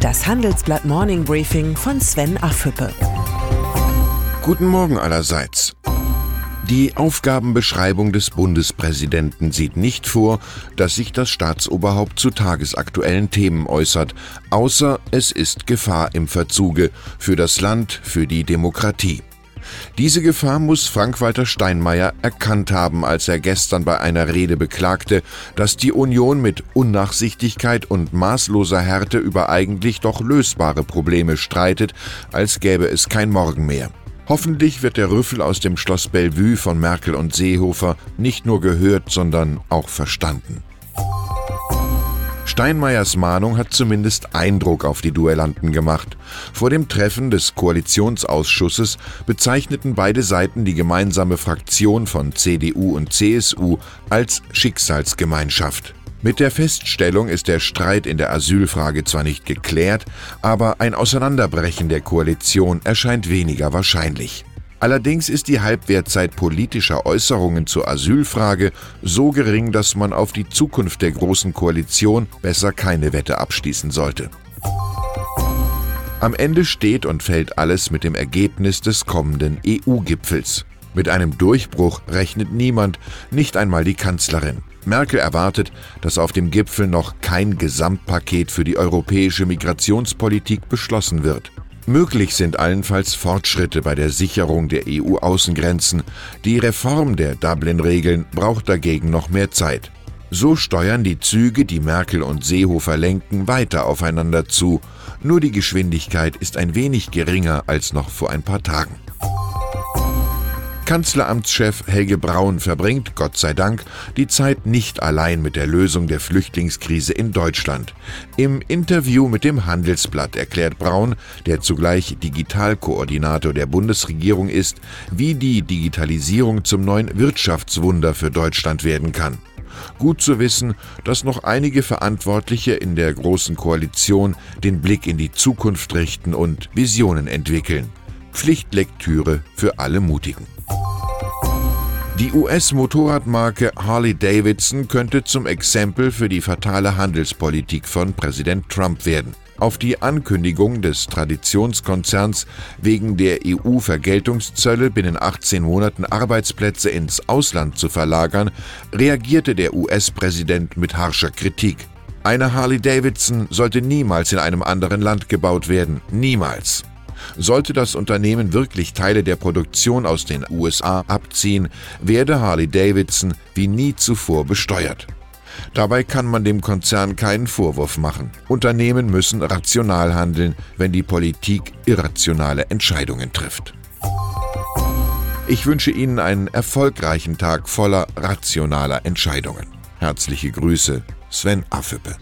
Das Handelsblatt Morning Briefing von Sven Affüppe. Guten Morgen allerseits. Die Aufgabenbeschreibung des Bundespräsidenten sieht nicht vor, dass sich das Staatsoberhaupt zu tagesaktuellen Themen äußert, außer es ist Gefahr im Verzuge für das Land, für die Demokratie. Diese Gefahr muss Frank-Walter Steinmeier erkannt haben, als er gestern bei einer Rede beklagte, dass die Union mit Unnachsichtigkeit und maßloser Härte über eigentlich doch lösbare Probleme streitet, als gäbe es kein Morgen mehr. Hoffentlich wird der Rüffel aus dem Schloss Bellevue von Merkel und Seehofer nicht nur gehört, sondern auch verstanden. Steinmeiers Mahnung hat zumindest Eindruck auf die Duellanten gemacht. Vor dem Treffen des Koalitionsausschusses bezeichneten beide Seiten die gemeinsame Fraktion von CDU und CSU als Schicksalsgemeinschaft. Mit der Feststellung ist der Streit in der Asylfrage zwar nicht geklärt, aber ein Auseinanderbrechen der Koalition erscheint weniger wahrscheinlich. Allerdings ist die Halbwertzeit politischer Äußerungen zur Asylfrage so gering, dass man auf die Zukunft der Großen Koalition besser keine Wette abschließen sollte. Am Ende steht und fällt alles mit dem Ergebnis des kommenden EU-Gipfels. Mit einem Durchbruch rechnet niemand, nicht einmal die Kanzlerin. Merkel erwartet, dass auf dem Gipfel noch kein Gesamtpaket für die europäische Migrationspolitik beschlossen wird. Möglich sind allenfalls Fortschritte bei der Sicherung der EU-Außengrenzen. Die Reform der Dublin-Regeln braucht dagegen noch mehr Zeit. So steuern die Züge, die Merkel und Seehofer lenken, weiter aufeinander zu. Nur die Geschwindigkeit ist ein wenig geringer als noch vor ein paar Tagen. Kanzleramtschef Helge Braun verbringt, Gott sei Dank, die Zeit nicht allein mit der Lösung der Flüchtlingskrise in Deutschland. Im Interview mit dem Handelsblatt erklärt Braun, der zugleich Digitalkoordinator der Bundesregierung ist, wie die Digitalisierung zum neuen Wirtschaftswunder für Deutschland werden kann. Gut zu wissen, dass noch einige Verantwortliche in der Großen Koalition den Blick in die Zukunft richten und Visionen entwickeln. Pflichtlektüre für alle Mutigen. Die US-Motorradmarke Harley Davidson könnte zum Exempel für die fatale Handelspolitik von Präsident Trump werden. Auf die Ankündigung des Traditionskonzerns, wegen der EU-Vergeltungszölle binnen 18 Monaten Arbeitsplätze ins Ausland zu verlagern, reagierte der US-Präsident mit harscher Kritik. Eine Harley Davidson sollte niemals in einem anderen Land gebaut werden. Niemals. Sollte das Unternehmen wirklich Teile der Produktion aus den USA abziehen, werde Harley Davidson wie nie zuvor besteuert. Dabei kann man dem Konzern keinen Vorwurf machen. Unternehmen müssen rational handeln, wenn die Politik irrationale Entscheidungen trifft. Ich wünsche Ihnen einen erfolgreichen Tag voller rationaler Entscheidungen. Herzliche Grüße, Sven Affüppe.